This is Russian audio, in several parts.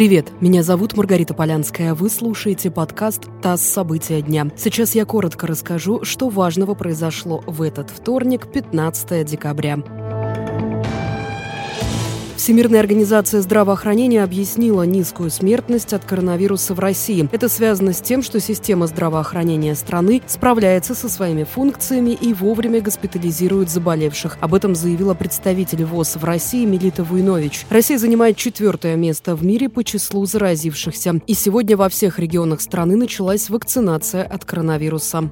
Привет, меня зовут Маргарита Полянская. Вы слушаете подкаст «ТАСС. События дня». Сейчас я коротко расскажу, что важного произошло в этот вторник, 15 декабря. Всемирная организация здравоохранения объяснила низкую смертность от коронавируса в России. Это связано с тем, что система здравоохранения страны справляется со своими функциями и вовремя госпитализирует заболевших. Об этом заявила представитель ВОЗ в России Мелита Вуйнович. Россия занимает четвертое место в мире по числу заразившихся. И сегодня во всех регионах страны началась вакцинация от коронавируса.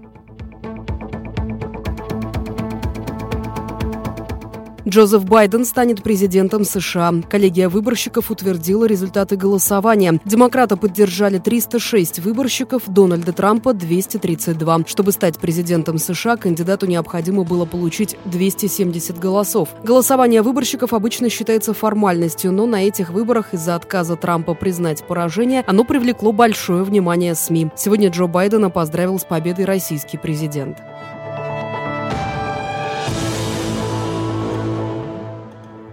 Джозеф Байден станет президентом США. Коллегия выборщиков утвердила результаты голосования. Демократы поддержали 306 выборщиков, Дональда Трампа – 232. Чтобы стать президентом США, кандидату необходимо было получить 270 голосов. Голосование выборщиков обычно считается формальностью, но на этих выборах из-за отказа Трампа признать поражение оно привлекло большое внимание СМИ. Сегодня Джо Байдена поздравил с победой российский президент.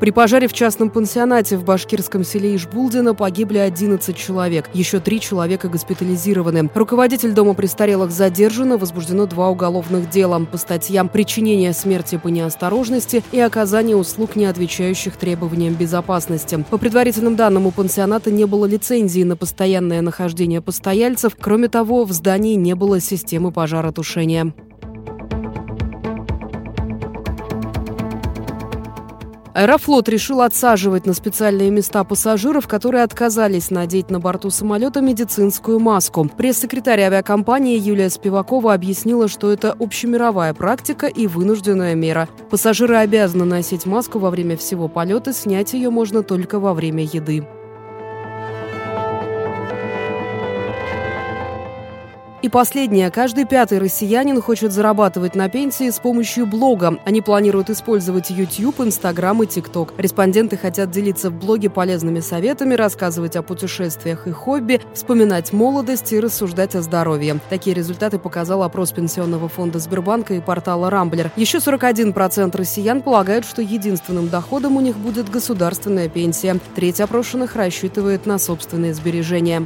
При пожаре в частном пансионате в башкирском селе Ишбулдино погибли 11 человек. Еще три человека госпитализированы. Руководитель дома престарелых задержан возбуждено два уголовных дела по статьям «Причинение смерти по неосторожности» и «Оказание услуг, не отвечающих требованиям безопасности». По предварительным данным, у пансионата не было лицензии на постоянное нахождение постояльцев. Кроме того, в здании не было системы пожаротушения. Аэрофлот решил отсаживать на специальные места пассажиров, которые отказались надеть на борту самолета медицинскую маску. Пресс-секретарь авиакомпании Юлия Спивакова объяснила, что это общемировая практика и вынужденная мера. Пассажиры обязаны носить маску во время всего полета, снять ее можно только во время еды. И последнее. Каждый пятый россиянин хочет зарабатывать на пенсии с помощью блога. Они планируют использовать YouTube, Instagram и TikTok. Респонденты хотят делиться в блоге полезными советами, рассказывать о путешествиях и хобби, вспоминать молодость и рассуждать о здоровье. Такие результаты показал опрос Пенсионного фонда Сбербанка и портала Рамблер. Еще 41% россиян полагают, что единственным доходом у них будет государственная пенсия. Треть опрошенных рассчитывает на собственные сбережения.